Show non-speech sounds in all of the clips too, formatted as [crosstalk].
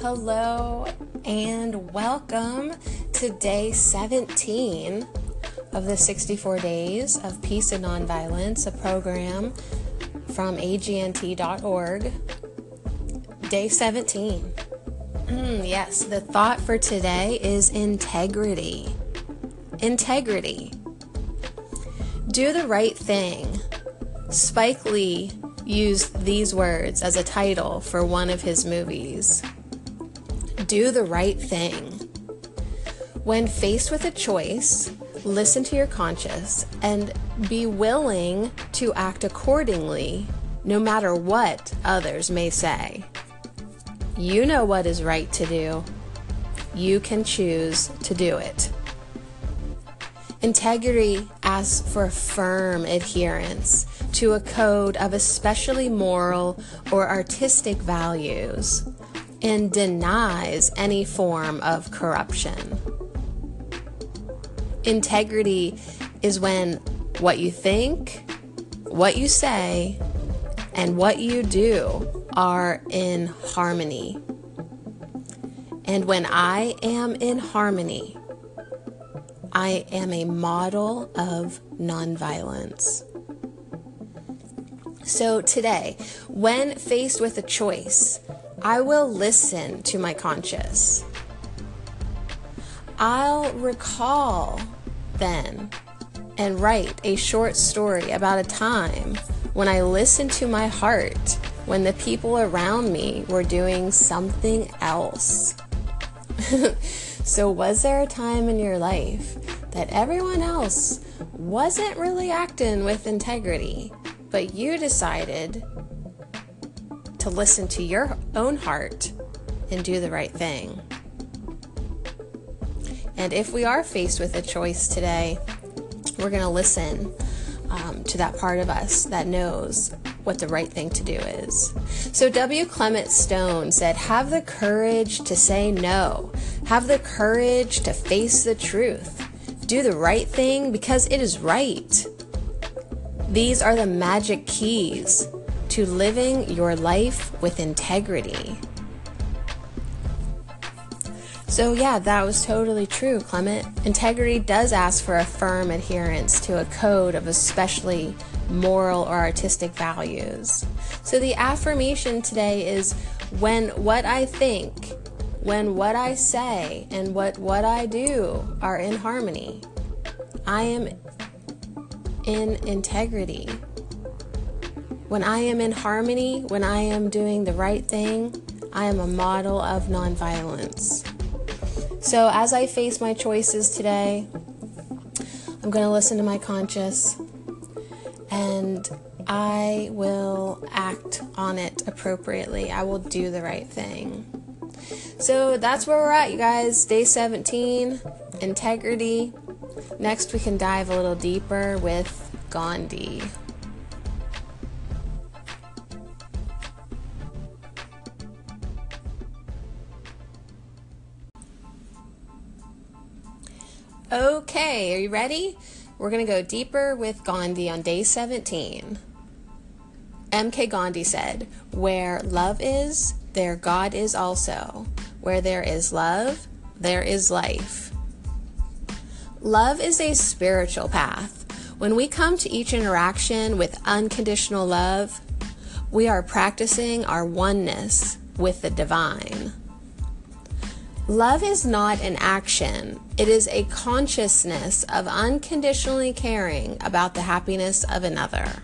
Hello and welcome to day 17 of the 64 Days of Peace and Nonviolence, a program from agnt.org. Day 17. Mm, yes, the thought for today is integrity. Integrity. Do the right thing. Spike Lee used these words as a title for one of his movies. Do the right thing. When faced with a choice, listen to your conscience and be willing to act accordingly no matter what others may say. You know what is right to do. You can choose to do it. Integrity asks for firm adherence to a code of especially moral or artistic values and denies any form of corruption. Integrity is when what you think, what you say, and what you do are in harmony. And when I am in harmony, I am a model of nonviolence. So today, when faced with a choice, I will listen to my conscience. I'll recall then and write a short story about a time when I listened to my heart when the people around me were doing something else. [laughs] so, was there a time in your life that everyone else wasn't really acting with integrity, but you decided to listen to your own heart and do the right thing? And if we are faced with a choice today, we're going to listen um, to that part of us that knows what the right thing to do is. So, W. Clement Stone said, Have the courage to say no, have the courage to face the truth, do the right thing because it is right. These are the magic keys to living your life with integrity. So, yeah, that was totally true, Clement. Integrity does ask for a firm adherence to a code of especially moral or artistic values. So, the affirmation today is when what I think, when what I say, and what, what I do are in harmony, I am in integrity. When I am in harmony, when I am doing the right thing, I am a model of nonviolence. So, as I face my choices today, I'm going to listen to my conscience and I will act on it appropriately. I will do the right thing. So, that's where we're at, you guys. Day 17, integrity. Next, we can dive a little deeper with Gandhi. Okay, are you ready? We're going to go deeper with Gandhi on day 17. MK Gandhi said, Where love is, there God is also. Where there is love, there is life. Love is a spiritual path. When we come to each interaction with unconditional love, we are practicing our oneness with the divine. Love is not an action, it is a consciousness of unconditionally caring about the happiness of another.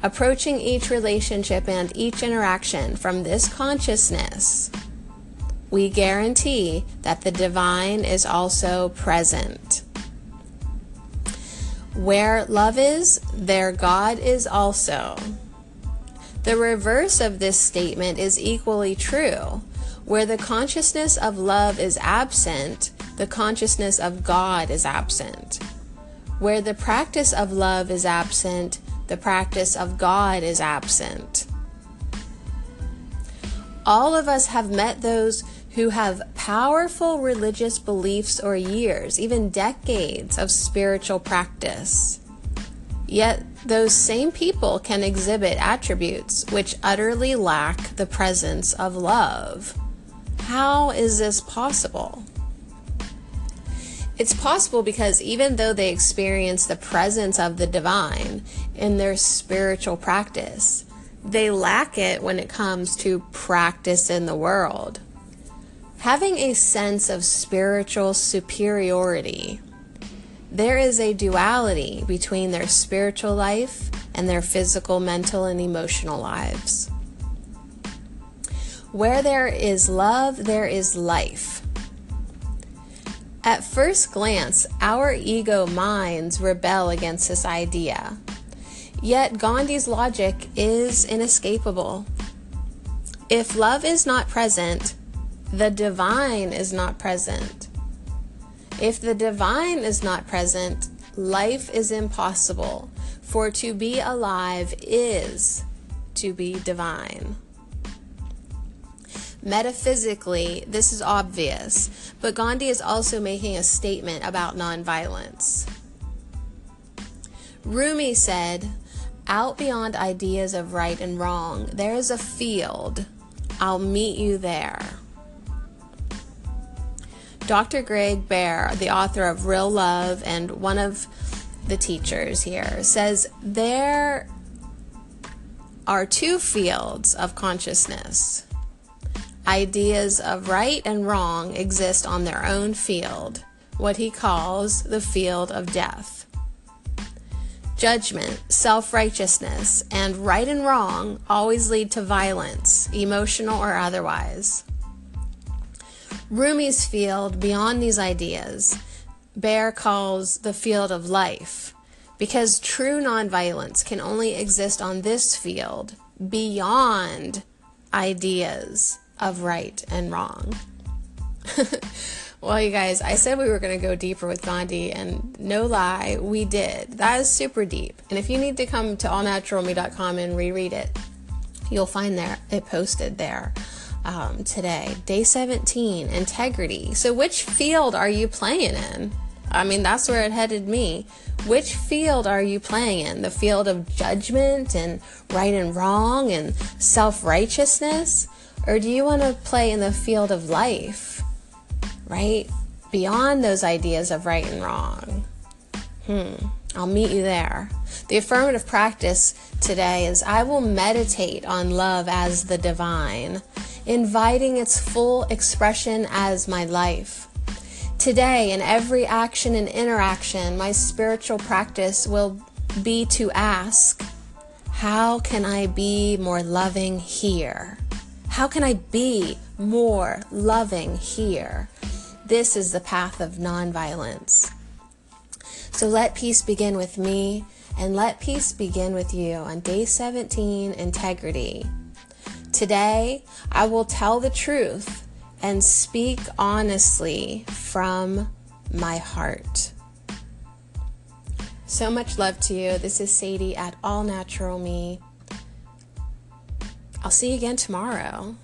Approaching each relationship and each interaction from this consciousness, we guarantee that the divine is also present. Where love is, there God is also. The reverse of this statement is equally true. Where the consciousness of love is absent, the consciousness of God is absent. Where the practice of love is absent, the practice of God is absent. All of us have met those who have powerful religious beliefs or years, even decades of spiritual practice. Yet those same people can exhibit attributes which utterly lack the presence of love. How is this possible? It's possible because even though they experience the presence of the divine in their spiritual practice, they lack it when it comes to practice in the world. Having a sense of spiritual superiority there is a duality between their spiritual life and their physical, mental, and emotional lives. Where there is love, there is life. At first glance, our ego minds rebel against this idea. Yet Gandhi's logic is inescapable. If love is not present, the divine is not present. If the divine is not present, life is impossible, for to be alive is to be divine. Metaphysically, this is obvious, but Gandhi is also making a statement about nonviolence. Rumi said, Out beyond ideas of right and wrong, there is a field. I'll meet you there. Dr. Greg Baer, the author of Real Love and one of the teachers here, says there are two fields of consciousness. Ideas of right and wrong exist on their own field, what he calls the field of death. Judgment, self righteousness, and right and wrong always lead to violence, emotional or otherwise. Rumi's field, beyond these ideas, Baer calls the field of life, because true nonviolence can only exist on this field, beyond ideas of right and wrong. [laughs] well, you guys, I said we were going to go deeper with Gandhi, and no lie, we did. That is super deep. And if you need to come to allnaturalme.com and reread it, you'll find there it posted there um, today. Day 17, integrity. So, which field are you playing in? I mean, that's where it headed me. Which field are you playing in? The field of judgment and right and wrong and self righteousness? Or do you want to play in the field of life, right? Beyond those ideas of right and wrong. Hmm, I'll meet you there. The affirmative practice today is I will meditate on love as the divine inviting its full expression as my life. Today, in every action and interaction, my spiritual practice will be to ask, How can I be more loving here? How can I be more loving here? This is the path of nonviolence. So let peace begin with me and let peace begin with you on day 17 integrity. Today, I will tell the truth and speak honestly from my heart. So much love to you. This is Sadie at All Natural Me. I'll see you again tomorrow.